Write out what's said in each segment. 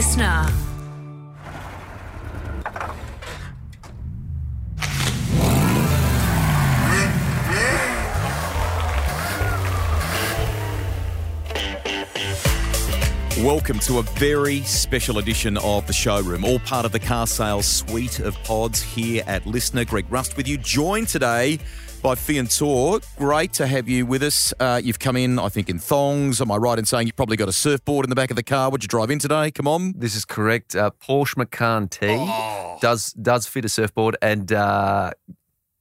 listener. Welcome to a very special edition of the showroom, all part of the car sales suite of pods here at LiSTNR. Greg Rust with you, joined today by Feann Torr. Great to have you with us. Uh, you've come in, I think, in thongs. Am I right in saying you've probably got a surfboard in the back of the car? Would you drive in today? Come on. This is correct. Uh, Porsche Macan T Oh. does does fit a surfboard, and uh,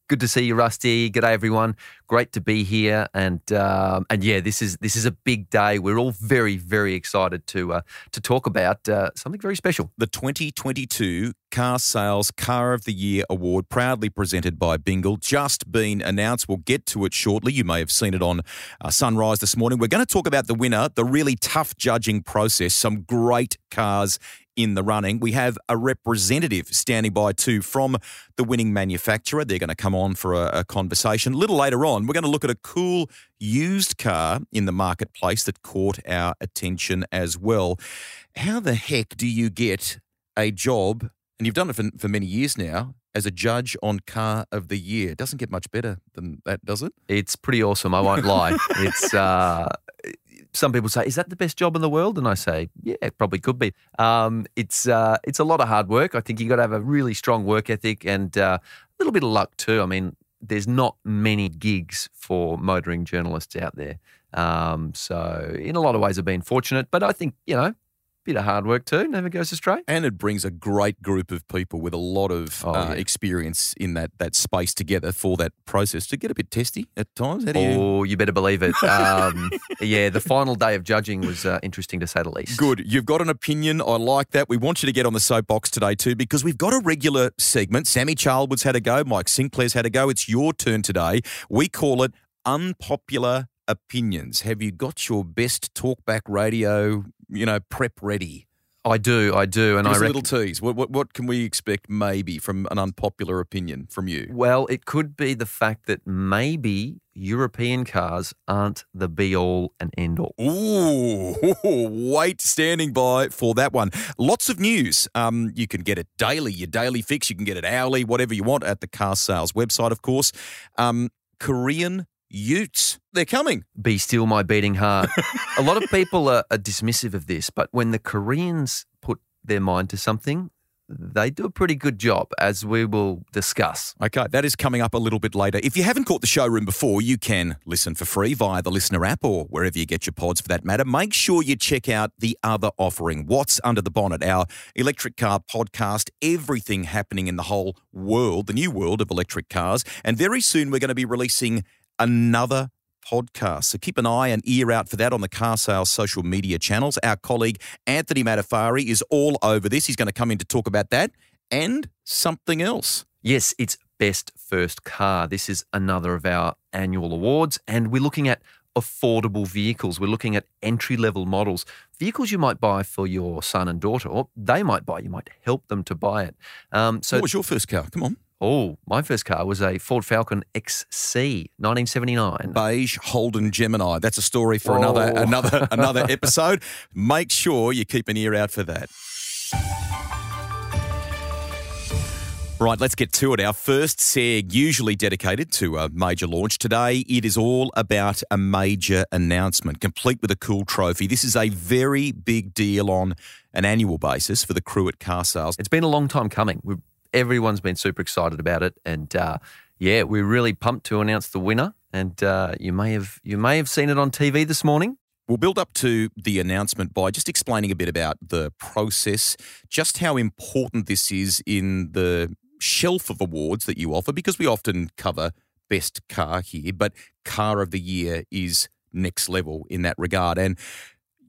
good to see you, Rusty. G'day, everyone. Great to be here, and um, and yeah, this is this is a big day. We're all very very excited to uh, to talk about uh, something very special. The 2022 Car Sales Car of the Year Award, proudly presented by Bingle, just been announced. We'll get to it shortly. You may have seen it on uh, Sunrise this morning. We're going to talk about the winner, the really tough judging process, some great cars in the running. We have a representative standing by too from the winning manufacturer. They're going to come on for a, a conversation. A little later on, we're going to look at a cool used car in the marketplace that caught our attention as well. How the heck do you get a job, and you've done it for, for many years now, as a judge on Car of the Year? It doesn't get much better than that, does it? It's pretty awesome. I won't lie. It's uh, some people say, "Is that the best job in the world?" And I say, "Yeah, it probably could be." Um, it's uh, it's a lot of hard work. I think you've got to have a really strong work ethic and uh, a little bit of luck too. I mean, there's not many gigs for motoring journalists out there. Um, so in a lot of ways, I've been fortunate. But I think you know, bit of hard work too never goes astray. And it brings a great group of people with a lot of Oh, uh, yeah. experience in that, that space together for that process to get a bit testy at times. How do you? Oh, you better believe it. Um, yeah, the final day of judging was uh, interesting to say the least. Good. You've got an opinion. I like that. We want you to get on the soapbox today too because we've got a regular segment. Sammy Charlwood's had a go. Mike Sinclair's had a go. It's your turn today. We call it unpopular opinions. Have you got your best talkback radio, you know, prep ready? I do, I do, and Give I us a little tease. What, what, what can we expect maybe from an unpopular opinion from you? Well, it could be the fact that maybe European cars aren't the be all and end all. Ooh, wait, standing by for that one. Lots of news. Um, you can get it daily, your daily fix. You can get it hourly, whatever you want at the car sales website, of course. Um, Korean Utes, they're coming. Be still my beating heart. a lot of people are, are dismissive of this, but when the Koreans put their mind to something, they do a pretty good job, as we will discuss. Okay, that is coming up a little bit later. If you haven't caught the showroom before, you can listen for free via the LiSTNR app or wherever you get your pods for that matter. Make sure you check out the other offering, What's Under the Bonnet, our electric car podcast, everything happening in the whole world, the new world of electric cars. And very soon we're going to be releasing another podcast. So keep an eye and ear out for that on the car sales social media channels. Our colleague Anthony Matafari is all over this. He's going to come in to talk about that and something else. Yes, it's Best First Car. This is another of our annual awards, and we're looking at affordable vehicles. We're looking at entry level models, vehicles you might buy for your son and daughter, or they might buy. You might help them to buy it. Um, so, what was your first car? Come on. Oh, my first car was a Ford Falcon XC, 1979. Beige Holden Gemini. That's a story for another another another episode. Make sure you keep an ear out for that. Right, let's get to it. Our first SEG, usually dedicated to a major launch. Today, it is all about a major announcement, complete with a cool trophy. This is a very big deal on an annual basis for the crew at Car Sales. It's been a long time coming. We've, everyone's been super excited about it, and uh, yeah, we're really pumped to announce the winner. And uh, you may have you may have seen it on TV this morning. We'll build up to the announcement by just explaining a bit about the process, just how important this is in the shelf of awards that you offer, because we often cover best car here, but car of the year is next level in that regard. And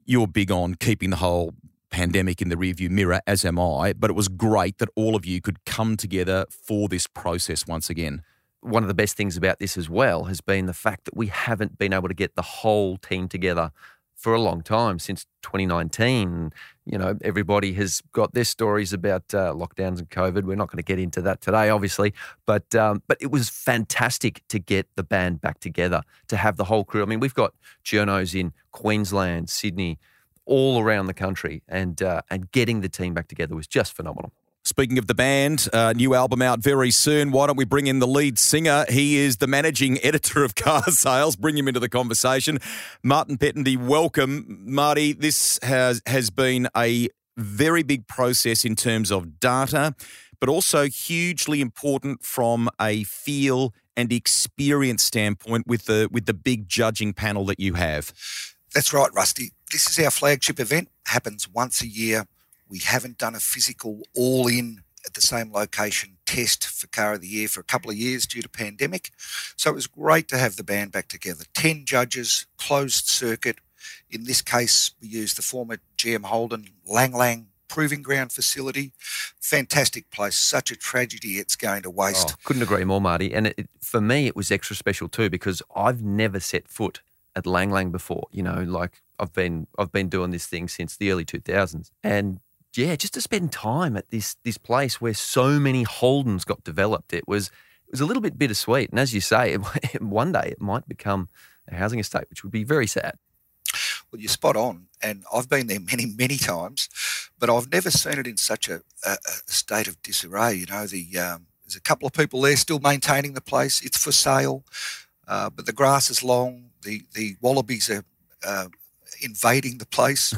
you're big on keeping the whole pandemic in the rearview mirror, as am I. But it was great that all of you could come together for this process once again. one of the best things about this as well has been the fact that we haven't been able to get the whole team together for a long time since 2019. You know, everybody has got their stories about uh, lockdowns and COVID. We're not going to get into that today, obviously, but um, but it was fantastic to get the band back together to have the whole crew. I mean, we've got journos in Queensland, Sydney. All around the country, and uh, and getting the team back together was just phenomenal. Speaking of the band, uh, new album out very soon. Why don't we bring in the lead singer? He is the managing editor of Car Sales. Bring him into the conversation. Martin Pettendy, welcome. Marty, this has, has been a very big process in terms of data, but also hugely important from a feel and experience standpoint with the with the big judging panel that you have. That's right, Rusty. This is our flagship event. Happens once a year we haven't done a physical all in at the same location test for Car of the Year for a couple of years due to pandemic. So it was great to have the band back together. 10 judges, closed circuit. In this case, we used the former GM Holden Lang Lang proving ground facility. Fantastic place. Such a tragedy it's going to waste. Oh, couldn't agree more, Marty. And it, for me, it was extra special too because I've never set foot at Lang Lang before. You know, like I've been I've been doing this thing since the early 2000s, and yeah, just to spend time at this this place where so many Holdens got developed. It was it was a little bit bittersweet, and as you say, one day it might become a housing estate, which would be very sad. Well, you're spot on, and I've been there many, many times, but I've never seen it in such a, a, a state of disarray. You know, the um, there's a couple of people there still maintaining the place. It's for sale, uh, but the grass is long. The the wallabies are uh, invading the place,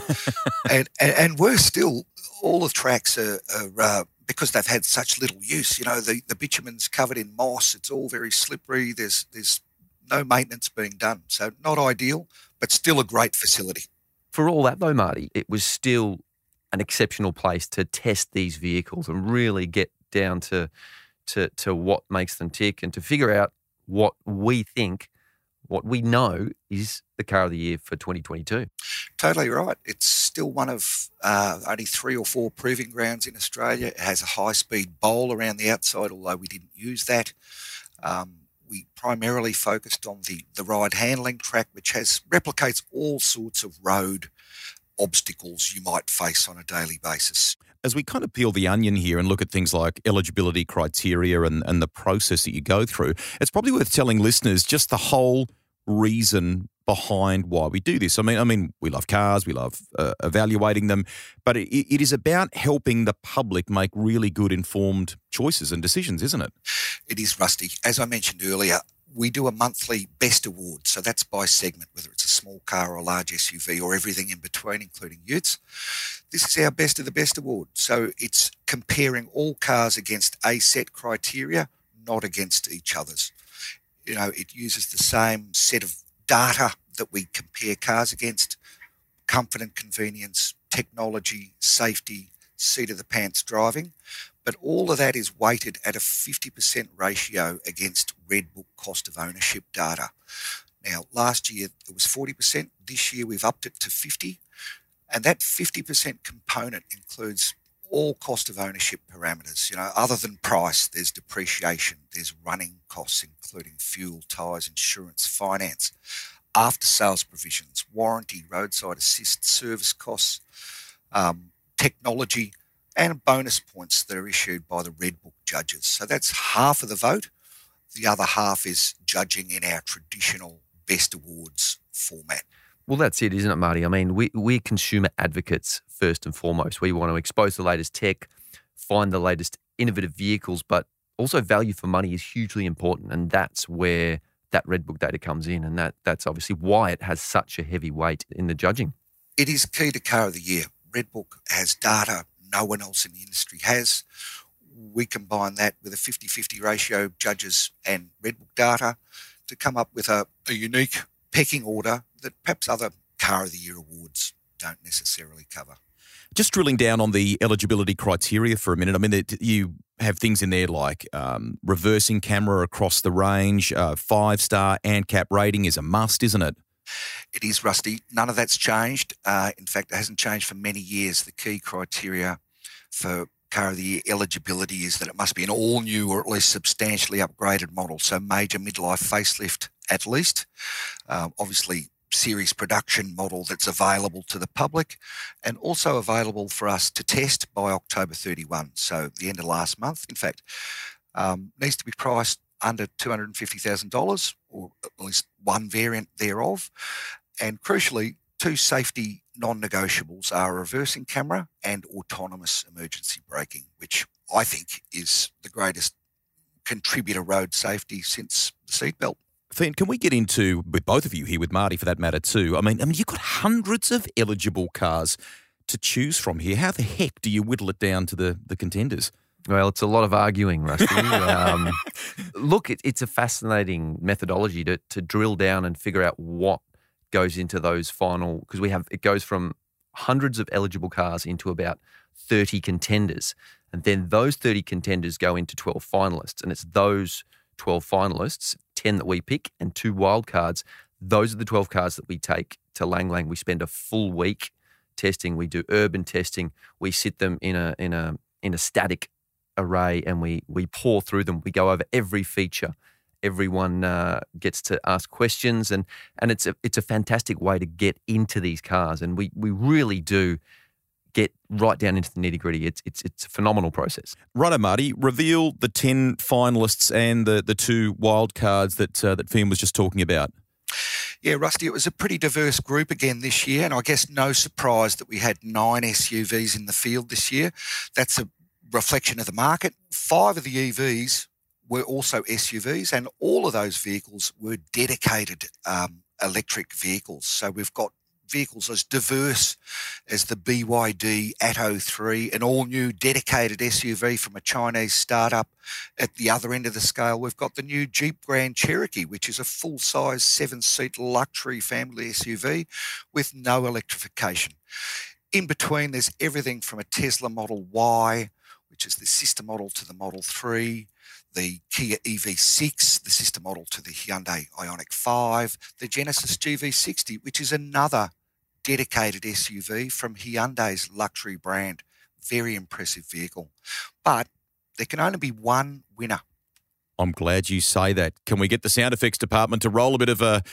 and, and, and we're still all the tracks are, are uh, because they've had such little use. You know, the, the bitumen's covered in moss. It's all very slippery. There's there's no maintenance being done. So not ideal, but still a great facility. For all that though, Marty, it was still an exceptional place to test these vehicles and really get down to to to what makes them tick and to figure out what we think what we know is the car of the year for 2022. Totally right. It's still one of uh, only three or four proving grounds in Australia. It has a high speed bowl around the outside, although we didn't use that. Um, we primarily focused on the, the ride handling track, which has replicates all sorts of road obstacles you might face on a daily basis. As we kind of peel the onion here and look at things like eligibility criteria and, and the process that you go through, it's probably worth telling listeners just the whole reason behind why we do this. I mean, I mean, we love cars, we love uh, evaluating them, but it, it is about helping the public make really good informed choices and decisions, isn't it? It is, Rusty. As I mentioned earlier, we do a monthly best award. So that's by segment, whether it's a small car or a large SUV or everything in between, including utes. This is our best of the best award. So it's comparing all cars against a set criteria, not against each other's you know, it uses the same set of data that we compare cars against comfort and convenience, technology, safety, seat of the pants driving. But all of that is weighted at a 50% ratio against Red Book cost of ownership data. Now, last year it was 40%. This year we've upped it to 50. And that 50% component includes all cost of ownership parameters. You know, other than price, there's depreciation, there's running costs, including fuel, tyres, insurance, finance, after sales provisions, warranty, roadside assist, service costs, um, technology, and bonus points that are issued by the Red Book judges. So that's half of the vote. The other half is judging in our traditional best awards format. Well, that's it, isn't it, Marty? I mean, we, we're consumer advocates first and foremost. We want to expose the latest tech, find the latest innovative vehicles, but also value for money is hugely important. And that's where that Red Book data comes in. And that, that's obviously why it has such a heavy weight in the judging. It is key to Car of the Year. Red Book has data no one else in the industry has. We combine that with a 50 50 ratio, judges and Red Book data, to come up with a, a unique pecking order that perhaps other Car of the Year awards don't necessarily cover. Just drilling down on the eligibility criteria for a minute. I mean, it, you have things in there like um, reversing camera across the range, uh, five star ANCAP rating is a must, isn't it? It is, Rusty. None of that's changed. Uh, in fact, it hasn't changed for many years. The key criteria for car of the year eligibility is that it must be an all new or at least substantially upgraded model. So major midlife facelift at least. Uh, obviously, series production model that's available to the public and also available for us to test by October 31. So the end of last month, in fact, um, needs to be priced under $250,000 or at least one variant thereof. And crucially, two safety non-negotiables are reversing camera and autonomous emergency braking, which I think is the greatest contributor road safety since the seatbelt. Finn, can we get into with both of you here, with Marty for that matter too? I mean, I mean, you've got hundreds of eligible cars to choose from here. How the heck do you whittle it down to the the contenders? Well, it's a lot of arguing, Rusty. um, look, it, it's a fascinating methodology to to drill down and figure out what goes into those final because we have it goes from hundreds of eligible cars into about 30 contenders. And then those 30 contenders go into 12 finalists. And it's those 12 finalists 10 that we pick and two wild cards. Those are the 12 cars that we take to lang lang. We spend a full week testing. We do urban testing. We sit them in a in a in a static array and we we pour through them we go over every feature everyone uh, gets to ask questions, and and it's a it's a fantastic way to get into these cars, and we we really do get right down into the nitty gritty. It's it's it's a phenomenal process. Righto, Marty, reveal the ten finalists and the the two wild cards that uh, that Finn was just talking about. Yeah, Rusty, it was a pretty diverse group again this year, and I guess no surprise that we had nine SUVs in the field this year. That's a reflection of the market. Five of the EVs were also SUVs, and all of those vehicles were dedicated um, electric vehicles. So we've got vehicles as diverse as the BYD Atto 3, an all new dedicated SUV from a Chinese startup. At the other end of the scale, we've got the new Jeep Grand Cherokee, which is a full size seven seat luxury family SUV with no electrification. In between, there's everything from a Tesla Model Y, which is the sister model to the Model 3, the Kia EV6, the sister model to the Hyundai Ioniq 5, the Genesis GV60, which is another dedicated SUV from Hyundai's luxury brand. Very impressive vehicle. But there can only be one winner. I'm glad you say that. Can we get the sound effects department to roll a bit of a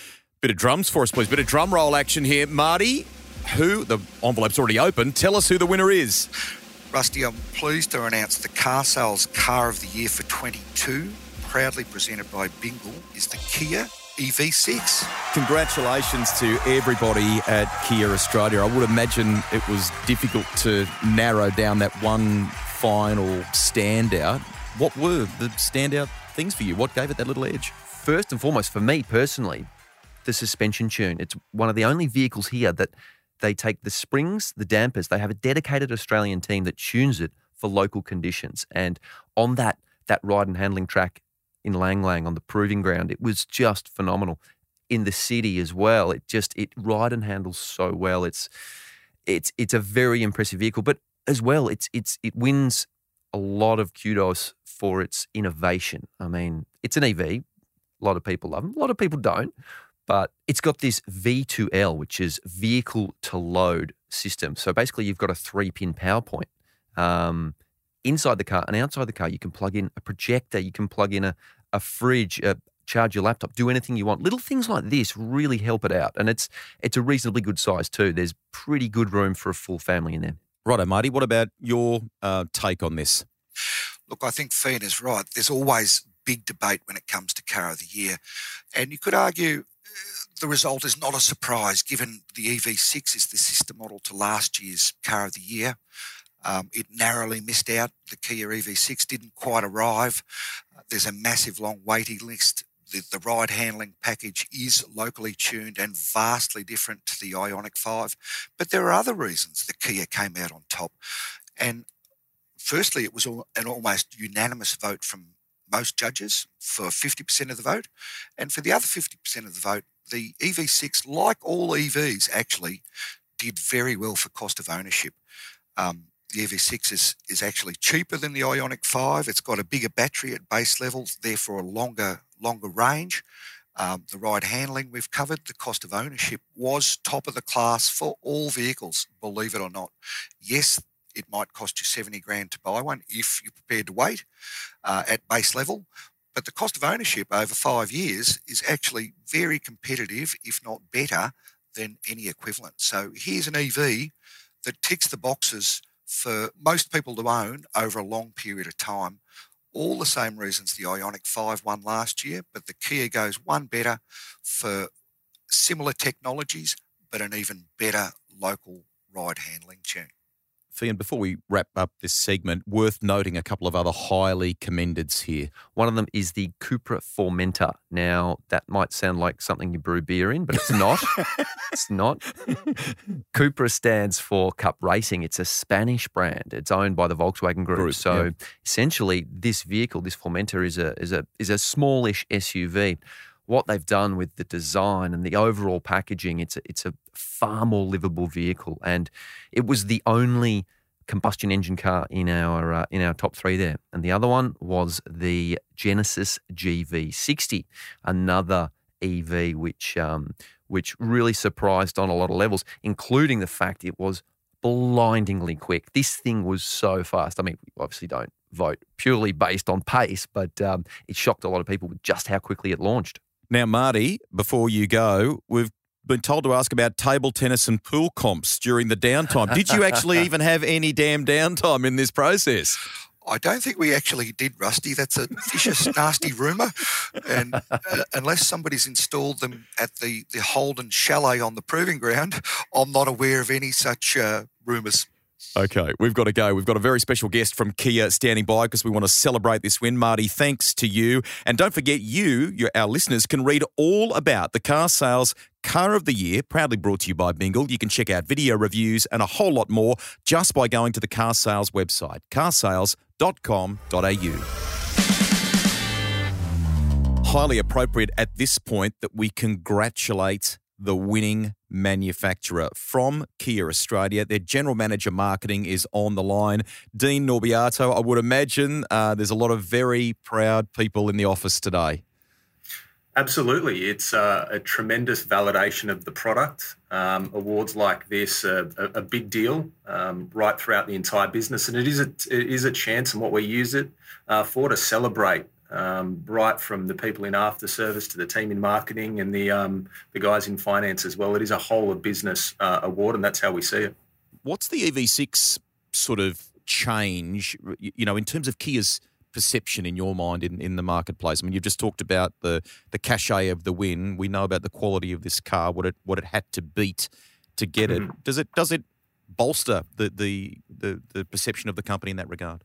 bit of drums for us, please? Bit of drum roll action here. Marty, who the envelope's already open. Tell us who the winner is. Rusty, I'm pleased to announce the car sales car of the year for 22, proudly presented by Bingle, is the Kia EV6. Congratulations to everybody at Kia Australia. I would imagine it was difficult to narrow down that one final standout. What were the standout things for you? What gave it that little edge? First and foremost, for me personally, the suspension tune. It's one of the only vehicles here that they take the springs, the dampers, they have a dedicated Australian team that tunes it for local conditions. And on that that ride and handling track in Lang Lang on the proving ground, it was just phenomenal. In the city as well, it just it ride and handles so well. It's it's it's a very impressive vehicle, but as well, it's it's it wins a lot of kudos for its innovation. I mean, it's an EV. A lot of people love them. A lot of people don't but it's got this V2L, which is vehicle to load system. So basically, you've got a three pin power point um, inside the car and outside the car. You can plug in a projector, you can plug in a, a fridge, uh, charge your laptop, do anything you want. Little things like this really help it out, and it's it's a reasonably good size too. There's pretty good room for a full family in there. Righto, Marty. What about your uh, take on this? Look, I think is right. There's always big debate when it comes to car of the year, and you could argue the result is not a surprise given the EV6 is the sister model to last year's car of the year. Um, it narrowly missed out. The Kia EV6 didn't quite arrive. Uh, there's a massive long waiting list. The, the, ride handling package is locally tuned and vastly different to the Ioniq 5. But there are other reasons the Kia came out on top. And firstly, it was an almost unanimous vote from most judges for 50% of the vote. And for the other 50% of the vote, the EV6, like all EVs, actually did very well for cost of ownership. Um, the EV6 is, is actually cheaper than the Ioniq 5. It's got a bigger battery at base levels, therefore a longer longer range. Um, the ride handling we've covered. The cost of ownership was top of the class for all vehicles, believe it or not. Yes, it might cost you 70 grand to buy one if you're prepared to wait uh, at base level. But the cost of ownership over five years is actually very competitive, if not better, than any equivalent. So here's an EV that ticks the boxes for most people to own over a long period of time. All the same reasons the Ioniq 5 won last year, but the Kia goes one better for similar technologies, but an even better local ride handling tune. Feann, before we wrap up this segment, worth noting a couple of other highly commendeds here. One of them is the Cupra Formentor. Now, that might sound like something you brew beer in, but it's not. it's not. Cupra stands for Cup Racing. It's a Spanish brand. It's owned by the Volkswagen Group. Group, so yeah. essentially, this vehicle, this Formentor, is a is a is a smallish SUV. What they've done with the design and the overall packaging, it's a, it's a far more livable vehicle, and it was the only combustion engine car in our uh, in our top three there. And the other one was the Genesis GV60, another EV which um, which really surprised on a lot of levels, including the fact it was blindingly quick. This thing was so fast. I mean, we obviously don't vote purely based on pace, but um, it shocked a lot of people with just how quickly it launched. Now, Marty, before you go, we've been told to ask about table tennis and pool comps during the downtime. Did you actually even have any damn downtime in this process? I don't think we actually did, Rusty. That's a vicious, nasty rumour. And uh, unless somebody's installed them at the, the Holden Chalet on the proving ground, I'm not aware of any such uh, rumours. Okay, we've got to go. We've got a very special guest from Kia standing by because we want to celebrate this win. Marty, thanks to you. And don't forget, you, your, our listeners, can read all about the car sales Car of the Year, proudly brought to you by Bingle. You can check out video reviews and a whole lot more just by going to the car sales website, carsales.com.au. Highly appropriate at this point that we congratulate the winning manufacturer from Kia Australia. Their general manager marketing is on the line. Dean Norbiato, I would imagine uh, there's a lot of very proud people in the office today. Absolutely. It's uh, a tremendous validation of the product. Um, awards like this are a, big deal um, right throughout the entire business. And it is a, it is a chance, and what we use it uh, for, to celebrate um, right from the people in after service to the team in marketing and the, um, the guys in finance as well. It is a whole of business uh, award, and that's how we see it. What's the EV6 sort of change, you know, in terms of Kia's perception in your mind in, in the marketplace? I mean, you've just talked about the the cachet of the win. We know about the quality of this car, what it what it had to beat to get mm-hmm. it. Does it does it bolster the, the the the perception of the company in that regard?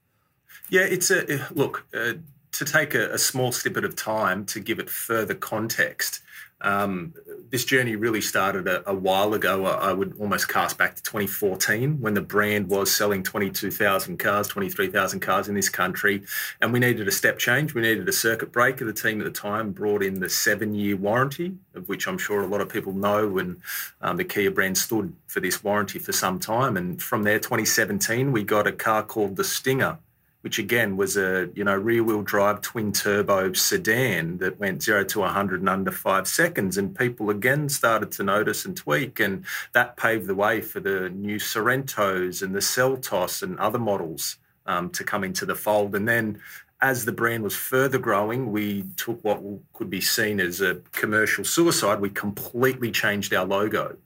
Yeah, it's a look. Uh, to take a, a, small snippet of time to give it further context, um, this journey really started a, a, while ago. I would almost cast back to 2014 when the brand was selling 22,000 cars, 23,000 cars in this country. And we needed a step change. We needed a circuit breaker. The team at the time brought in the seven year warranty, of which I'm sure a lot of people know. And um, the Kia brand stood for this warranty for some time. And from there, 2017, we got a car called the Stinger which again was a you know rear wheel drive twin turbo sedan that went 0 to 100 in under 5 seconds. And people again started to notice and tweak and that paved the way for the new Sorentos and the Seltos and other models um, to come into the fold. And then as the brand was further growing, we took what could be seen as a commercial suicide. We completely changed our logo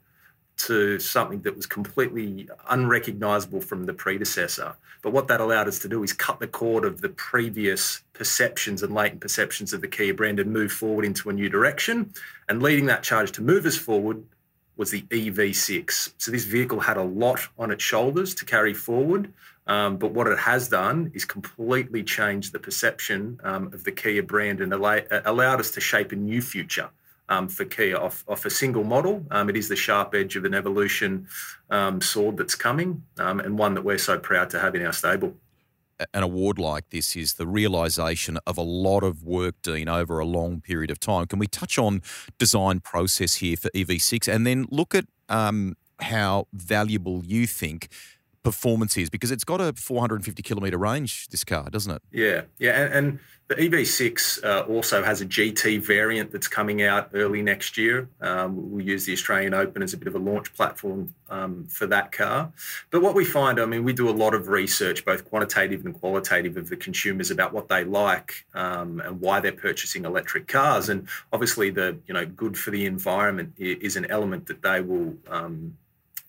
to something that was completely unrecognizable from the predecessor. But what that allowed us to do is cut the cord of the previous perceptions and latent perceptions of the Kia brand and move forward into a new direction. And leading that charge to move us forward was the EV6. So this vehicle had a lot on its shoulders to carry forward. Um, but what it has done is completely changed the perception um, of the Kia brand and allowed us to shape a new future um, for Kia off, off a single model. Um, it is the sharp edge of an evolution um, sword that's coming um, and one that we're so proud to have in our stable. An award like this is the realization of a lot of work, Dean, over a long period of time. Can we touch on design process here for EV6 and then look at um, how valuable you think performance is because it's got a 450 kilometre range, this car, doesn't it? Yeah, yeah. And, and the EV6 uh, also has a GT variant that's coming out early next year. Um, we'll use the Australian Open as a bit of a launch platform um, for that car. But what we find, I mean, we do a lot of research, both quantitative and qualitative, of the consumers about what they like um, and why they're purchasing electric cars. And obviously, the you know good for the environment is an element that they will um,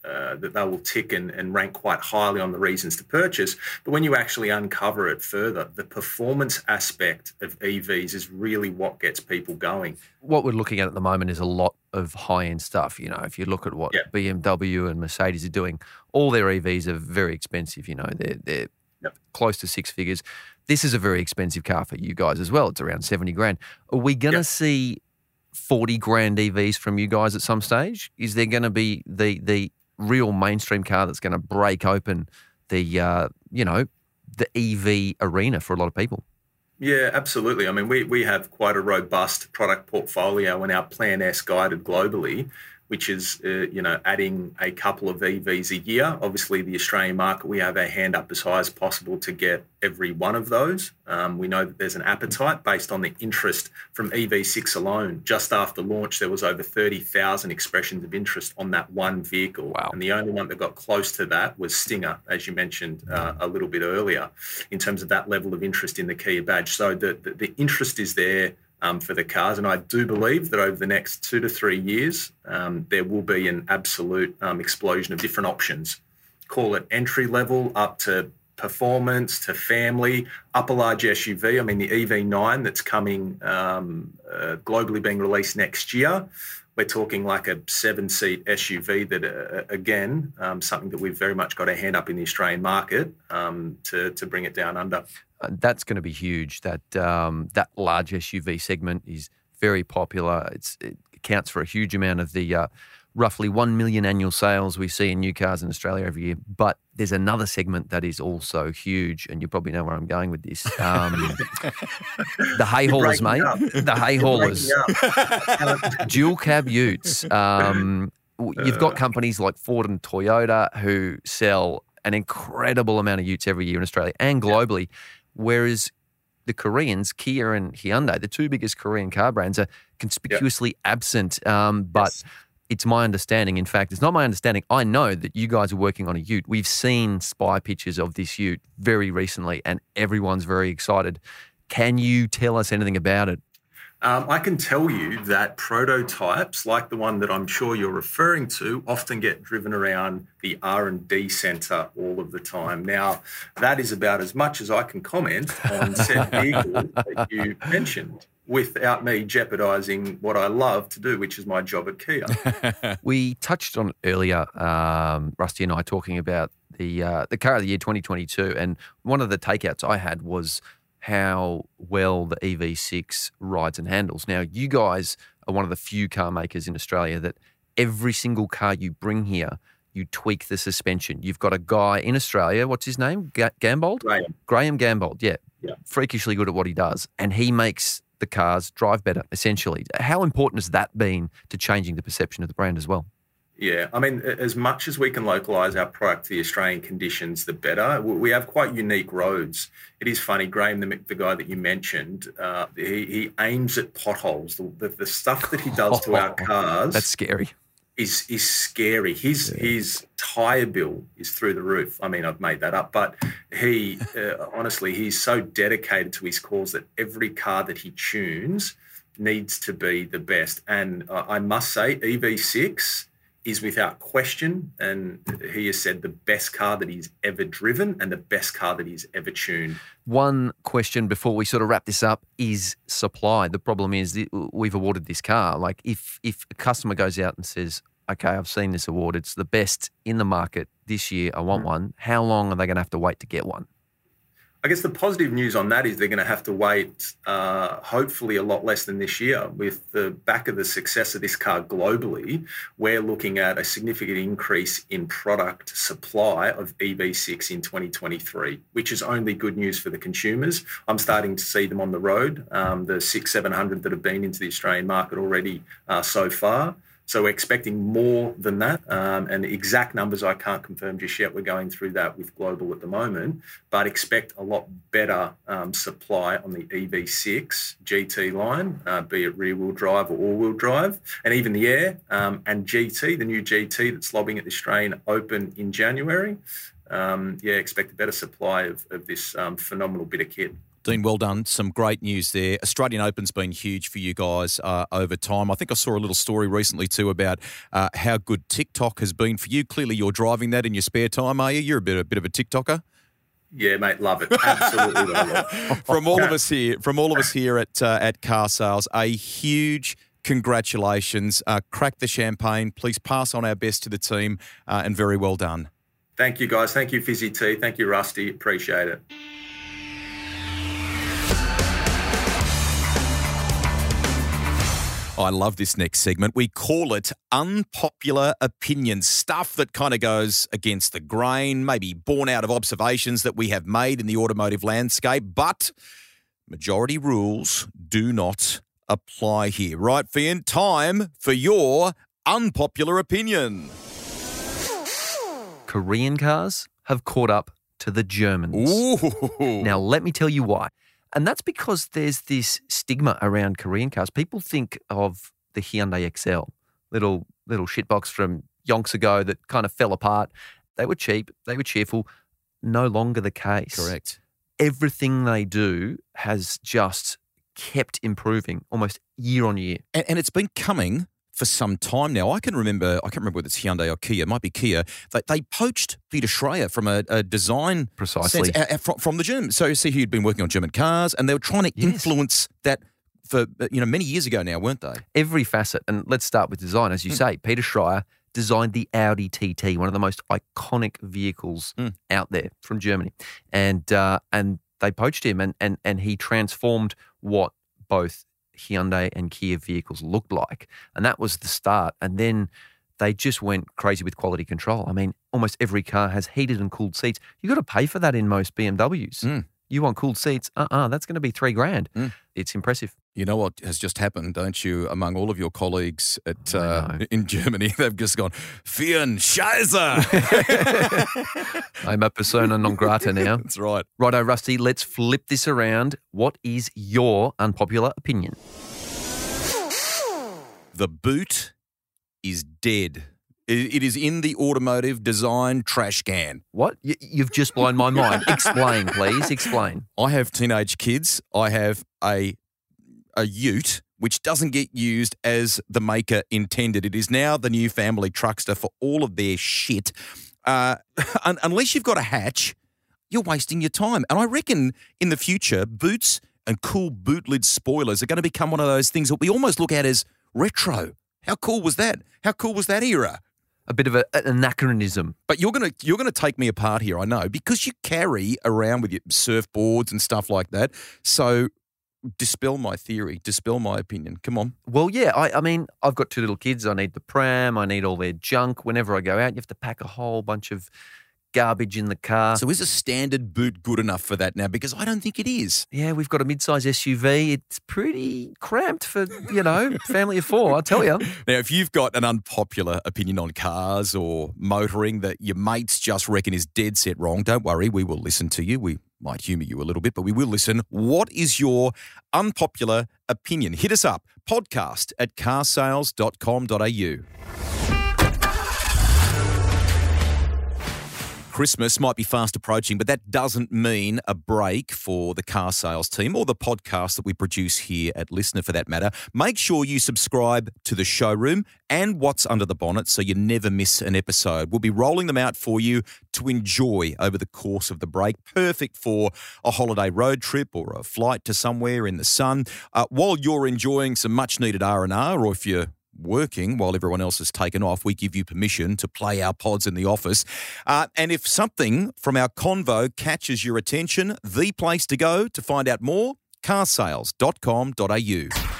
uh, that they will tick and, and rank quite highly on the reasons to purchase. But when you actually uncover it further, the performance aspect of EVs is really what gets people going. What we're looking at at the moment is a lot of high end stuff. You know, if you look at what Yeah. BMW and Mercedes are doing, all their EVs are very expensive. You know, they're they're Yep. close to six figures. This is a very expensive car for you guys as well. It's around seventy grand. Are we going to Yep. see forty grand EVs from you guys at some stage? Is there going to be the the real mainstream car that's going to break open the uh, you know the EV arena for a lot of people? Yeah, absolutely. I mean, we, we have quite a robust product portfolio in our Plan S guided globally, which is, uh, you know, adding a couple of EVs a year. Obviously, the Australian market, we have our hand up as high as possible to get every one of those. Um, we know that there's an appetite based on the interest from EV6 alone. Just after launch, there was over 30,000 expressions of interest on that one vehicle. Wow. And the only one that got close to that was Stinger, as you mentioned uh, a little bit earlier, in terms of that level of interest in the Kia badge. So the, the, the interest is there um, for the cars. And I do believe that over the next two to three years, um, there will be an absolute um, explosion of different options. Call it entry level up to performance to family, up a large SUV. I mean, the EV9 that's coming um, uh, globally being released next year. We're talking like a seven seat SUV that, uh, again, um, something that we've very much got a hand up in the Australian market um, to, to bring it down under. Uh, that's going to be huge. That um, that large SUV segment is very popular. It's, it accounts for a huge amount of the uh, roughly one million annual sales we see in new cars in Australia every year. But there's another segment that is also huge, and you probably know where I'm going with this. Um, the hay haulers, mate. up. The hay haulers, dual cab utes. Um, you've got companies like Ford and Toyota who sell an incredible amount of utes every year in Australia and globally, whereas the Koreans, Kia and Hyundai, the two biggest Korean car brands, are conspicuously absent. Um, but Yes. it's my understanding. In fact, it's not my understanding. I know that you guys are working on a ute. We've seen spy pictures of this ute very recently, and everyone's very excited. Can you tell us anything about it? Um, I can tell you that prototypes, like the one that I'm sure you're referring to, often get driven around the R&D centre all of the time. Now, that is about as much as I can comment on said vehicle that you mentioned, without me jeopardising what I love to do, which is my job at Kia. We touched on it earlier, um, Rusty and I talking about the uh, the car of the year 2022, and one of the takeouts I had was how well the EV6 rides and handles. Now, you guys are one of the few car makers in Australia that every single car you bring here, you tweak the suspension. You've got a guy in Australia, what's his name? Ga- Gambold? Graham. Graham Gambold, yeah. Yeah. Freakishly good at what he does. And he makes the cars drive better, essentially. How important has that been to changing the perception of the brand as well? Yeah, I mean, as much as we can localise our product to the Australian conditions, the better. We have quite unique roads. It is funny, Graham, the, the guy that you mentioned, uh, he, he aims at potholes. The, the, the stuff that he does to our cars That's scary. is is scary. His his tire bill is through the roof. I mean, I've made that up, but he uh, honestly he's so dedicated to his cause that every car that he tunes needs to be the best. And uh, I must say, EV6 is without question, and he has said the best car that he's ever driven and the best car that he's ever tuned. One question before we sort of wrap this up is supply. The problem is we've awarded this car. Like if if a customer goes out and says, "Okay, I've seen this award. It's the best in the market this year. I want mm. one." How long are they going to have to wait to get one? I guess the positive news on that is they're going to have to wait, uh, hopefully, a lot less than this year. With the back of the success of this car globally, we're looking at a significant increase in product supply of EV6 in 2023, which is only good news for the consumers. I'm starting to see them on the road, um, the six, 700 that have been into the Australian market already uh, so far. So we're expecting more than that. Um, and the exact numbers I can't confirm just yet. We're going through that with Global at the moment, but expect a lot better um, supply on the EV6 GT line, uh, be it rear wheel drive or all wheel drive, and even the Air um, and GT, the new GT that's lobbing at the Australian Open in January. Um, yeah, expect a better supply of, of this um, phenomenal bit of kit. Dean, well done. Some great news there. Australian Open's been huge for you guys uh, over time. I think I saw a little story recently too about uh, how good TikTok has been for you. Clearly, you're driving that in your spare time, are you? You're a bit, a bit of a TikToker. Yeah, mate, love it. Absolutely love it. from all of us here, from all of us here at uh, at Car Sales, a huge congratulations. Uh, crack the champagne. Please pass on our best to the team, uh, and very well done. Thank you, guys. Thank you, Fizzy T. Thank you, Rusty. Appreciate it. I love this next segment. We call it unpopular opinions, stuff that kind of goes against the grain, maybe born out of observations that we have made in the automotive landscape, but majority rules do not apply here. Right, Finn? Time for your unpopular opinion. Korean cars have caught up to the Germans. Ooh. Now, let me tell you why. And that's because there's this stigma around Korean cars. People think of the Hyundai Excel, little little shitbox from yonks ago that kind of fell apart. They were cheap, they were cheerful. No longer the case. Correct. Everything they do has just kept improving almost year on year. And, and it's been coming for some time now. I can remember, I can't remember whether it's Hyundai or Kia, it might be Kia. They, they poached Peter Schreier from a, a design Precisely. sense, uh, uh, from, from the German. So, see, he'd been working on German cars and they were trying to Yes. influence that for, uh, you know, many years ago now, weren't they? Every facet, and let's start with design. As you say, Peter Schreier designed the Audi TT, one of the most iconic vehicles Mm. out there from Germany, and uh, and they poached him, and and and he transformed what both Hyundai and Kia vehicles looked like, and that was the start. And then they just went crazy with quality control. I mean, almost every car has heated and cooled seats. You've got to pay for that in most BMWs. Mm. You want cooled seats? Uh uh that's going to be three grand. Mm. It's impressive. You know what has just happened, don't you? Among all of your colleagues at uh, in Germany, they've just gone, Vieren Scheiße. I'm a persona non grata now. That's right. Righto, Rusty, let's flip this around. What is your unpopular opinion? The boot is dead. It is in the automotive design trash can. What? You've just blown my mind. Explain, please. Explain. I have teenage kids. I have a a Ute which doesn't get used as the maker intended. It is now the new family truckster for all of their shit. Uh, un- unless you've got a hatch, you're wasting your time. And I reckon in the future, boots and cool boot lid spoilers are going to become one of those things that we almost look at as retro. How cool was that? How cool was that era? A bit of a, an anachronism. But you're gonna you're gonna take me apart here, I know, because you carry around with your surfboards and stuff like that. So dispel my theory, dispel my opinion. Come on. Well, yeah, I, I mean, I've got two little kids. I need the pram. I need all their junk. Whenever I go out, you have to pack a whole bunch of garbage in the car. So is a standard boot good enough for that now? Because I don't think it is. yeah, we've got a mid-size SUV. It's pretty cramped for, you know, family of four, I'll tell you. Now, if you've got an unpopular opinion on cars or motoring that your mates just reckon is dead set wrong, don't worry. We will listen to you. We might humour you a little bit, but we will listen. What is your unpopular opinion? Hit us up, podcast at carsales.com.au. Christmas might be fast approaching, but that doesn't mean a break for the car sales team or the podcast that we produce here at LiSTNR for that matter. Make sure you subscribe to the showroom and What's Under the Bonnet so you never miss an episode. We'll be rolling them out for you to enjoy over the course of the break. Perfect for a holiday road trip or a flight to somewhere in the sun. Uh, while you're enjoying some much needed R&R or if you're working while everyone else has taken off, we give you permission to play our pods in the office. Uh, and if something from our convo catches your attention, the place to go to find out more, carsales.com.au.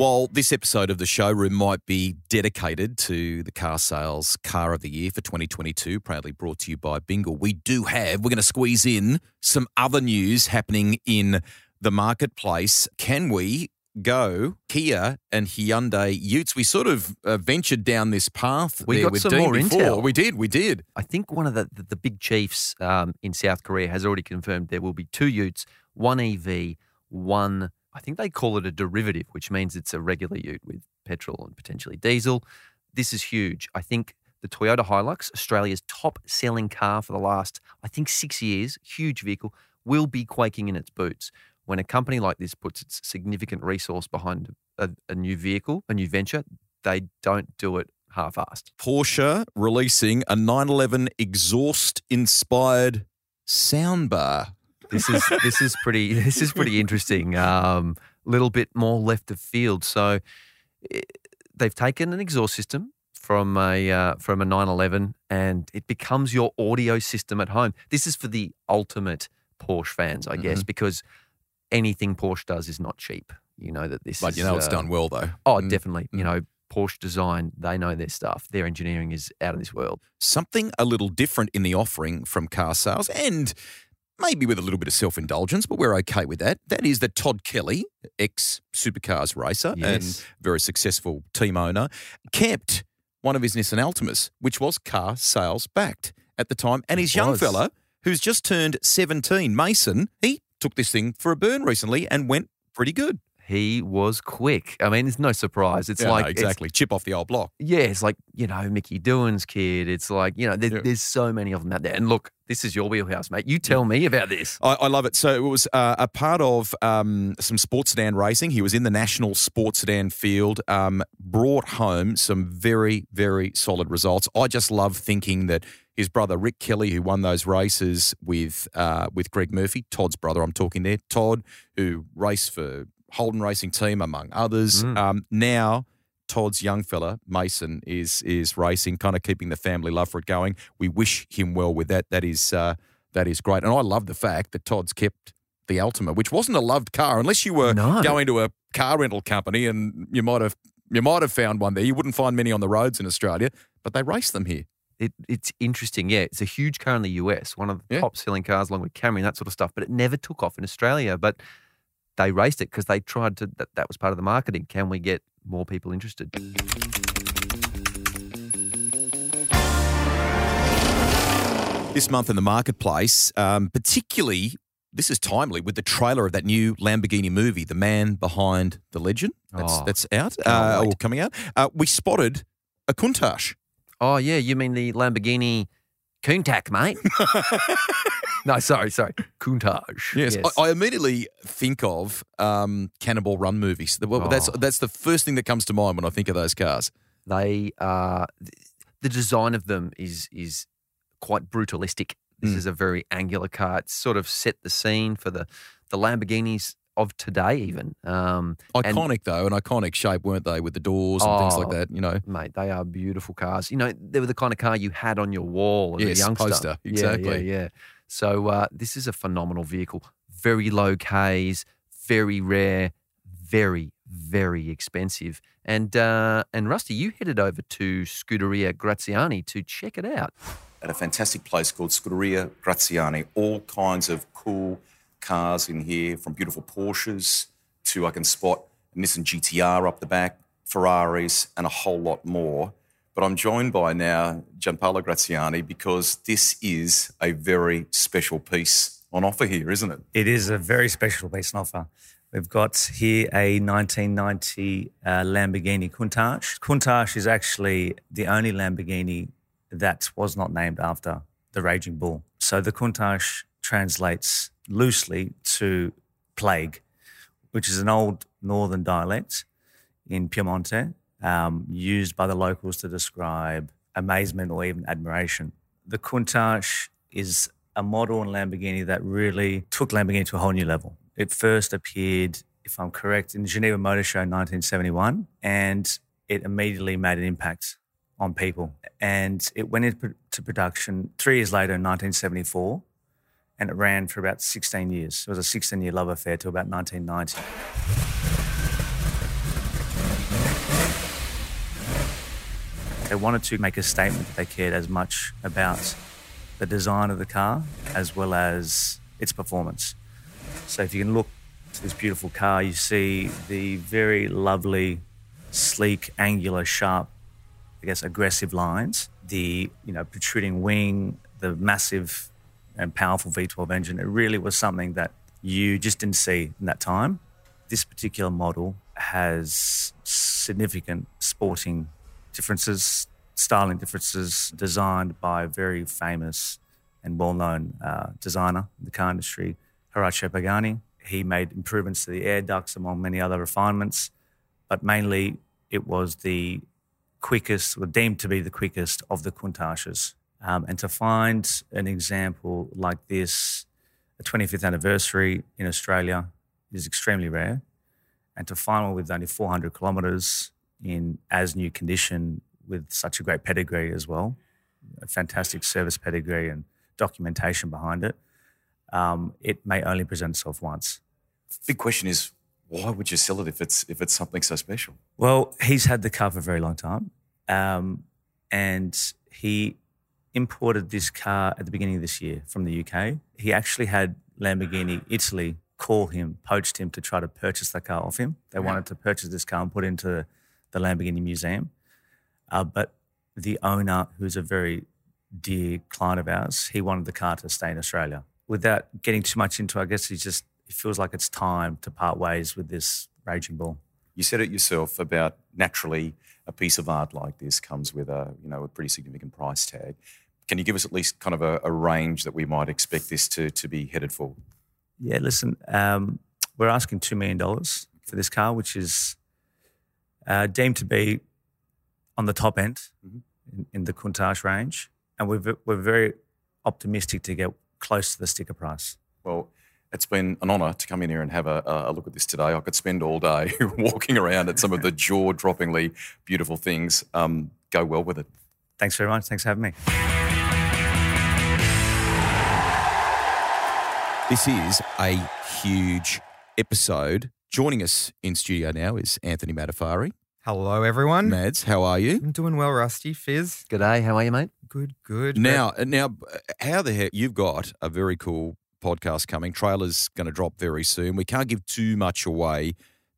While this episode of the showroom might be dedicated to the car sales car of the year for 2022, proudly brought to you by Bingle, we do have, we're going to squeeze in some other news happening in the marketplace. Can we go Kia and Hyundai Utes? We sort of uh, ventured down this path. We got some Dean more before. intel. We did, we did. I think one of the, the, the big chiefs um, in South Korea has already confirmed there will be two Utes, one EV, one I think they call it a derivative, which means it's a regular ute with petrol and potentially diesel. This is huge. I think the Toyota Hilux, Australia's top selling car for the last, I think, six years, huge vehicle, will be quaking in its boots. When a company like this puts its significant resource behind a, a new vehicle, a new venture, they don't do it half-assed. Porsche releasing a 911 exhaust inspired soundbar. This is this is pretty this is pretty interesting. Um, little bit more left of field. So it, they've taken an exhaust system from a uh, from a 911 and it becomes your audio system at home. This is for the ultimate Porsche fans, I guess, Mhm. because anything Porsche does is not cheap. You know that this But is, you know it's uh, done well though. Oh, Mm. definitely. You Mm. know, Porsche design, they know their stuff. Their engineering is out of this world. Something a little different in the offering from car sales and maybe with a little bit of self indulgence, but we're okay with that. That is that Todd Kelly, ex supercars racer Yes. and very successful team owner, kept one of his Nissan Altimas, which was car sales backed at the time. And his young fella, who's just turned 17, Mason, he took this thing for a burn recently and went pretty good. He was quick. I mean, it's no surprise. It's Yeah, no, like it's- exactly chip off the old block. yeah, it's like you know Mickey Doohan's kid. It's like you know there, Yeah. there's so many of them out there. And look, this is your wheelhouse, mate. You tell me about this. I, I love it. So it was uh, a part of um, some sports sedan racing. He was in the national sports sedan field, um, brought home some very, very solid results. I just love thinking that his brother Rick Kelly, who won those races with uh, with Greg Murphy, Todd's brother, I'm talking there, Todd, who raced for Holden Racing Team among others. Mm. Um, now. Todd's young fella Mason is is racing, kind of keeping the family love for it going. We wish him well with that. That is uh, that is great, and I love the fact that Todd's kept the Altima, which wasn't a loved car unless you were No. going to a car rental company, and you might have you might have found one there. You wouldn't find many on the roads in Australia, but they race them here. It, it's interesting. Yeah, it's a huge car in the US, one of the Yeah. top selling cars along with Camry and that sort of stuff. But it never took off in Australia. But they raced it because they tried to. That, that was part of the marketing. Can we get more people interested? This month in the marketplace, um, particularly this is timely with the trailer of that new Lamborghini movie, The Man Behind the Legend. That's Oh, that's out uh, or coming out. Uh, we spotted a Countach. Oh yeah, you mean the Lamborghini Countach, mate? no, sorry, sorry, Countach. Yes, I, I immediately think of um, Cannonball Run movies. Well, That's Oh. that's the first thing that comes to mind when I think of those cars. they are the design of them is is quite brutalistic. This Mm. is a very angular car. It's sort of set the scene for the the Lamborghinis of today, even. Um, and- Iconic though, an iconic shape, weren't they, with the doors and things like Oh, that? You know, mate, they are beautiful cars. You know, they were the kind of car you had on your wall as Yes, a youngster. poster, Yeah, exactly. Yeah, yeah. So uh, this is a phenomenal vehicle. Very low Ks, very rare, very, very expensive. And uh, and Rusty, you headed over to Scuderia Graziani to check it out. at a fantastic place called Scuderia Graziani. All kinds of cool cars in here, from beautiful Porsches to I can spot a Nissan GTR up the back, Ferraris, and a whole lot more. But I'm joined by now Gianpaolo Graziani because this is a very special piece on offer here, isn't it? It is a very special piece on offer. We've got here a 1990 uh, Lamborghini Countach. Countach is actually the only Lamborghini that was not named after the Raging Bull. So the Countach translates loosely to plague, which is an old northern dialect in Piemonte, um, used by the locals to describe amazement or even admiration. The Countach is a model in Lamborghini that really took Lamborghini to a whole new level. It first appeared, if I'm correct, in the Geneva Motor Show in 1971, and it immediately made an impact on people. And it went into production three years later in 1974, and it ran for about 16 years. It was a 16 year love affair till about 1990. They wanted to make a statement that they cared as much about the design of the car as well as its performance. So if you can look to this beautiful car, you see the very lovely, sleek, angular, sharp, I guess, aggressive lines, the you know protruding wing, the massive and powerful V12 engine. It really was something that you just didn't see in that time. this particular model has significant sporting differences, styling differences, designed by a very famous and well-known uh, designer in the car industry, Horacio Pagani. He made improvements to the air ducts, among many other refinements, but mainly it was the quickest, or deemed to be the quickest of the Countachs. Um, and to find an example like this, a 25th anniversary in Australia is extremely rare. And to find one with only 400 kilometres in as new condition with such a great pedigree as well, a fantastic service pedigree and documentation behind it, um, it may only present itself once. Big question is, why would you sell it if it's if it's something so special? Well, he's had the car for a very long time, um, and he imported this car at the beginning of this year from the UK. He actually had Lamborghini Italy call him, poached him to try to purchase the car off him. They wanted to purchase this car and put it into the Lamborghini Museum, uh, but the owner, who's a very dear client of ours, he wanted the car to stay in Australia. Without getting too much into, it, I guess he just he feels like it's time to part ways with this raging bull. You said it yourself about naturally a piece of art like this comes with a you know a pretty significant price tag. Can you give us at least kind of a, a range that we might expect this to to be headed for? Yeah, listen, um, we're asking $2 million for this car, which is uh, deemed to be on the top end Mhm. in, in the Countach range. And we're, we're very optimistic to get close to the sticker price. Well, it's been an honour to come in here and have a, a look at this today. I could spend all day walking around at some of the jaw-droppingly beautiful things. Um, go well with it. Thanks very much. Thanks for having me. This is a huge episode. Joining us in studio now is Anthony Matafari. Hello, everyone. Mads, how are you? I'm doing well, Rusty. Fizz, G'day, how are you, mate? good, good. Now, now, how the heck you've got a very cool podcast coming. Trailer's going to drop very soon. We can't give too much away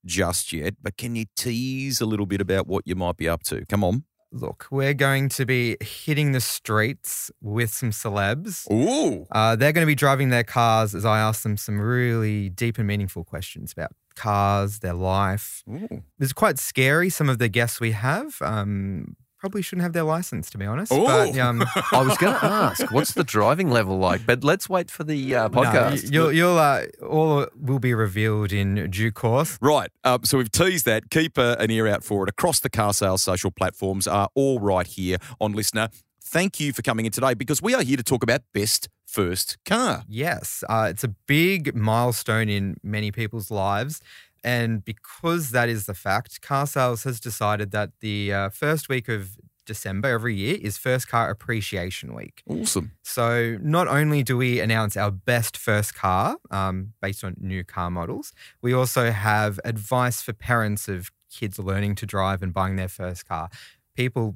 just yet, but can you tease a little bit about what you might be up to? Come on. Look, we're going to be hitting the streets with some celebs. Ooh. Uh, they're going to be driving their cars as I ask them some really deep and meaningful questions about cars, their life. Ooh. It's quite scary. Some of the guests we have um, probably shouldn't have their license, to be honest. Ooh. But um, I was going to ask, what's the driving level like? But let's wait for the uh, podcast. you- you'll, you'll uh, all will be revealed in due course. Right. Um, so we've teased that. Keep uh, an ear out for it. Across the car sales social platforms are all right here on LiSTNR. Thank you for coming in today because we are here to talk about best first car. Yes, uh, it's a big milestone in many people's lives. And because that is the fact, Car Sales has decided that the uh, first week of December every year is First Car Appreciation Week. Awesome. So not only do we announce our best first car um, based on new car models, we also have advice for parents of kids learning to drive and buying their first car. People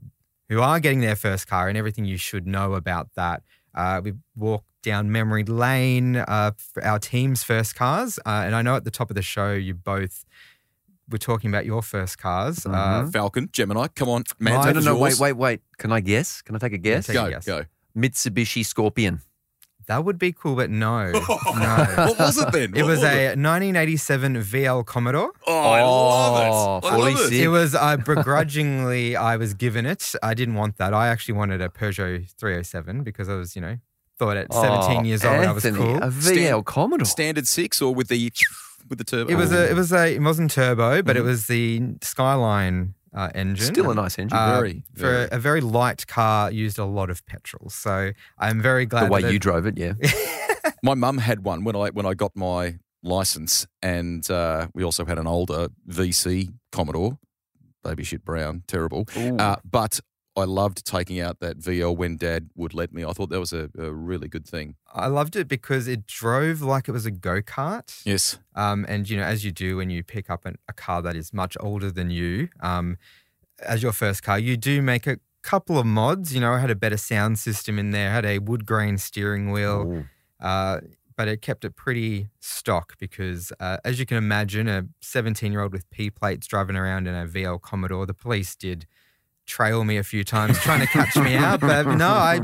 who are getting their first car and everything you should know about that. Uh, we walk down memory lane uh, for our team's first cars, uh, and I know at the top of the show you both were talking about your first cars. Uh, Falcon, Gemini, come on. Mine- Mads, no, no, no, wait, wait, wait. Can I guess? Can I take a guess? take a Go, guess. go. Mitsubishi Scorpion. That would be cool, but no, no. what was it then? It What was a 1987 VL Commodore. Oh, I love it. I Oh, love it. It was I begrudgingly I was given it. I didn't want that. I actually wanted a Peugeot 307 because I was, you know, thought at 17 Oh, years old I was cool. A VL Stand- Commodore. Standard six or with the with the turbo? It was a it was a it wasn't turbo, but it Mhm. was the Skyline uh, engine. Still a nice engine. Uh, Very, for very. a very light car used a lot of petrol. So I'm very glad the way you it- drove it, yeah. My mum had one when I when I got my license, and uh, we also had an older VC Commodore, baby shit brown, terrible. Uh, but I loved taking out that VL when Dad would let me. I thought that was a, a really good thing. I loved it because it drove like it was a go kart. Yes, Um, and you know, as you do when you pick up an, a car that is much older than you, um, as your first car, you do make a couple of mods. You know, I had a better sound system in there, had a wood grain steering wheel, uh, but it kept it pretty stock because, uh, as you can imagine, a 17 year old with P plates driving around in a VL Commodore, the police did trail me a few times trying to catch me out. But no, I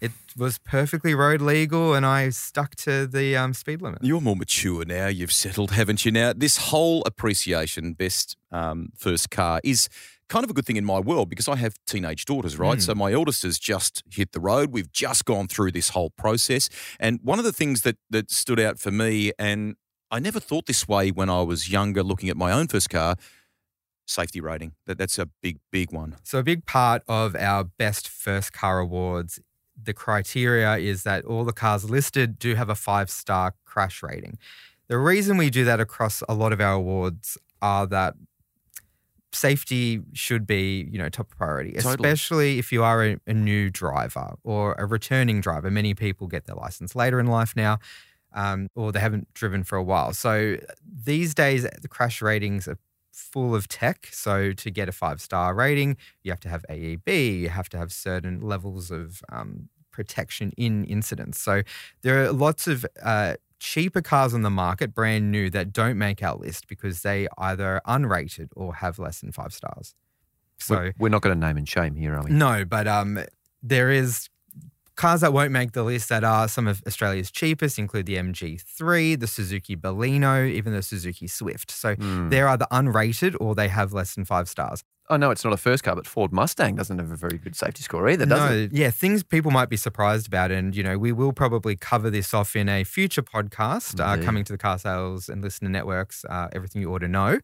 it was perfectly road legal, and I stuck to the um, speed limit. You're more mature now. You've settled, haven't you? Now, this whole appreciation, best um, first car, is kind of a good thing in my world because I have teenage daughters, right? Mm. So my eldest has just hit the road. We've just gone through this whole process. And one of the things that that stood out for me, and I never thought this way when I was younger looking at my own first car, safety rating. That that's a big, big one. So, a big part of our best first car awards, the criteria is that all the cars listed do have a five star crash rating. The reason we do that across a lot of our awards are that safety should be, you know, top priority, Totally. especially if you are a, a new driver or a returning driver. Many people get their license later in life now. Um, or they haven't driven for a while. So these days, the crash ratings are full of tech. So to get a five star rating, you have to have AEB, you have to have certain levels of um, protection in incidents. So there are lots of uh, cheaper cars on the market, brand new, that don't make our list because they either unrated or have less than five stars. So we're, we're not going to name and shame here, are we? no, but um, there is cars that won't make the list that are some of Australia's cheapest include the MG3, the Suzuki Baleno, even the Suzuki Swift. So Hmm. they're either unrated or they have less than five stars. I know it's not a first car, but Ford Mustang doesn't have a very good safety score either, does no, it? yeah, things people might be surprised about, and you know, we will probably cover this off in a future podcast uh, coming to the car sales and LiSTNR networks. Uh, everything you ought to know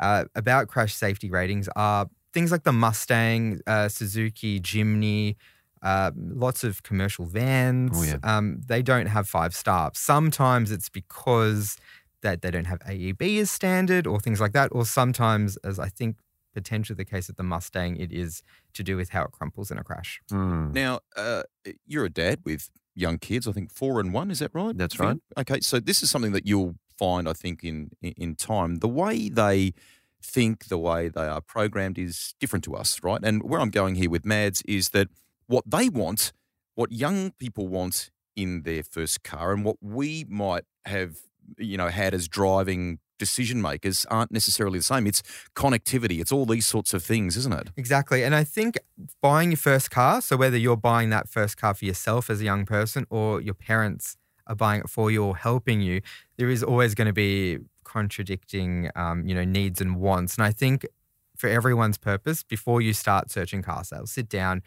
uh, about crash safety ratings are things like the Mustang, uh, Suzuki Jimny. Uh, lots of commercial vans. Oh, yeah. um, they don't have five stars. Sometimes it's because that they don't have AEB as standard or things like that. Or sometimes, as I think potentially the case with the Mustang, it is to do with how it crumples in a crash. Hmm. Now, uh, you're a dad with young kids. I think four and one. Is that right? That's right. Okay, so this is something that you'll find, I think, in in- in time. The way they think, the way they are programmed, is different to us, right? And where I'm going here with Mads is that what they want, what young people want in their first car, and what we might have, you know, had as driving decision makers aren't necessarily the same. It's connectivity. It's all these sorts of things, isn't it? Exactly. And I think buying your first car, so whether you're buying that first car for yourself as a young person or your parents are buying it for you or helping you, there is always going to be contradicting, um, you know, needs and wants. And I think for everyone's purpose, before you start searching car sales, sit down,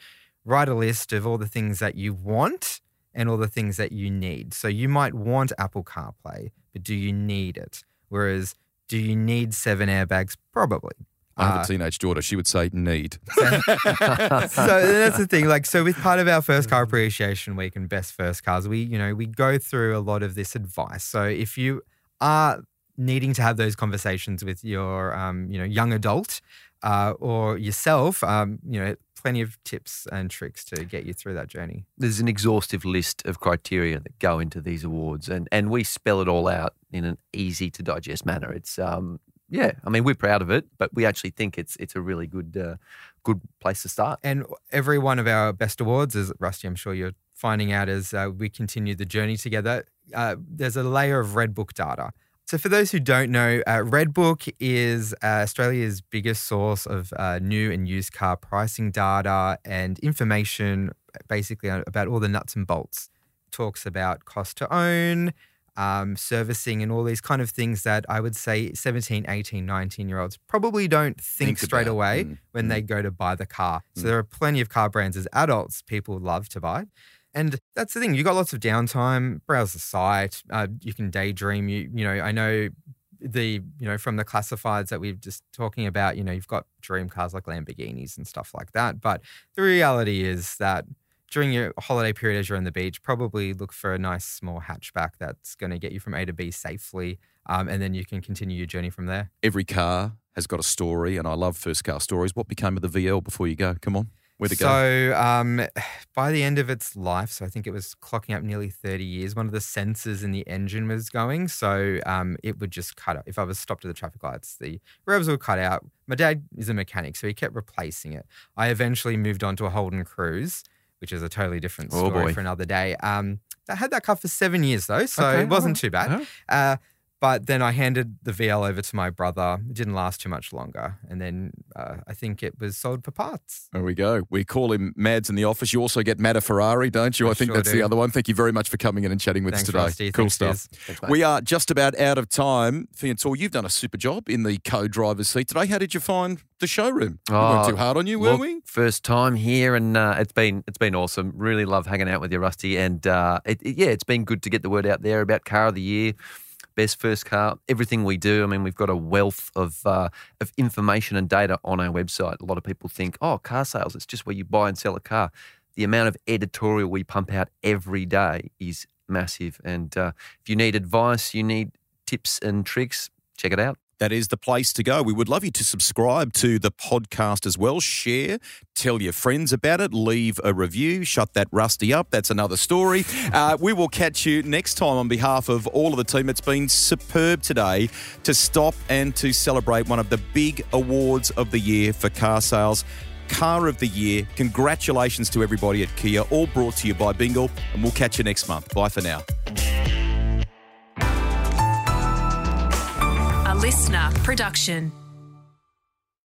write a list of all the things that you want and all the things that you need. So you might want Apple CarPlay, but do you need it? Whereas, do you need seven airbags? Probably. I have Uh, a teenage daughter. She would say need. so that's the thing. Like, so with part of our first car appreciation week and best first cars, we, you know, we go through a lot of this advice. So if you are needing to have those conversations with your, um, you know, young adult uh, or yourself, um, you know, plenty of tips and tricks to get you through that journey. There's an exhaustive list of criteria that go into these awards, and, and we spell it all out in an easy to digest manner. It's um yeah, I mean we're proud of it, but we actually think it's it's a really good uh, good place to start. And every one of our best awards, as Rusty, I'm sure you're finding out as uh, we continue the journey together, uh, there's a layer of Red Book data. So, for those who don't know, uh, Redbook is uh, Australia's biggest source of uh, new and used car pricing data and information, basically uh, about all the nuts and bolts. Talks about cost to own, um, servicing, and all these kind of things that I would say 17, 18, 19 year olds probably don't think, Think straight about. away Mm, when mm. they go to buy the car. So Mm. there are plenty of car brands as adults people love to buy. And that's the thing. You got lots of downtime. Browse the site. Uh, you can daydream. You you know I know the you know from the classifieds that we've just talking about. You know you've got dream cars like Lamborghinis and stuff like that. But the reality is that during your holiday period as you're on the beach, probably look for a nice small hatchback that's going to get you from A to B safely, um, and then you can continue your journey from there. Every car has got a story, and I love first car stories. What became of the VL before you go? Come on, where'd it go? So, um, by the end of its life, so I think it was clocking up nearly 30 years, one of the sensors in the engine was going. So, um, it would just cut out. If I was stopped at the traffic lights, the revs would cut out. My dad is a mechanic, so he kept replacing it. I eventually moved on to a Holden Cruze, which is a totally different Oh, story boy. for another day. Um, I had that car for seven years, though, so Okay, it wasn't alright. too bad. Yeah. Uh, But then I handed the VL over to my brother. It didn't last too much longer. And then uh, I think it was sold for parts. There we go. We call him Mads in the office. You also get Matt a Ferrari, don't you? I, I think sure that's the other one. Thank you very much for coming in and chatting with Thanks, us today. Rusty. Cool Thanks, stuff. Piers. We are just about out of time. Feann Torr, you've done a super job in the co-driver's seat today. How did you find the showroom? we weren't Oh, too hard on you, were Look, we? First time here, and uh, it's been it's been awesome. Really love hanging out with you, Rusty. And uh, it, it- yeah, it's been good to get the word out there about car of the year, best first car, everything we do. I mean, we've got a wealth of uh, of information and data on our website. A lot of people think, oh, car sales, it's just where you buy and sell a car. The amount of editorial we pump out every day is massive. And uh, if you need advice, you need tips and tricks, check it out. That is the place to go. We would love you to subscribe to the podcast as well. Share, tell your friends about it, leave a review, shut that rusty up. That's another story. Uh, we will catch you next time on behalf of all of the team. It's been superb today to stop and to celebrate one of the big awards of the year for car sales. Car of the Year. Congratulations to everybody at Kia, all brought to you by Bingle, and we'll catch you next month. Bye for now. Listener production.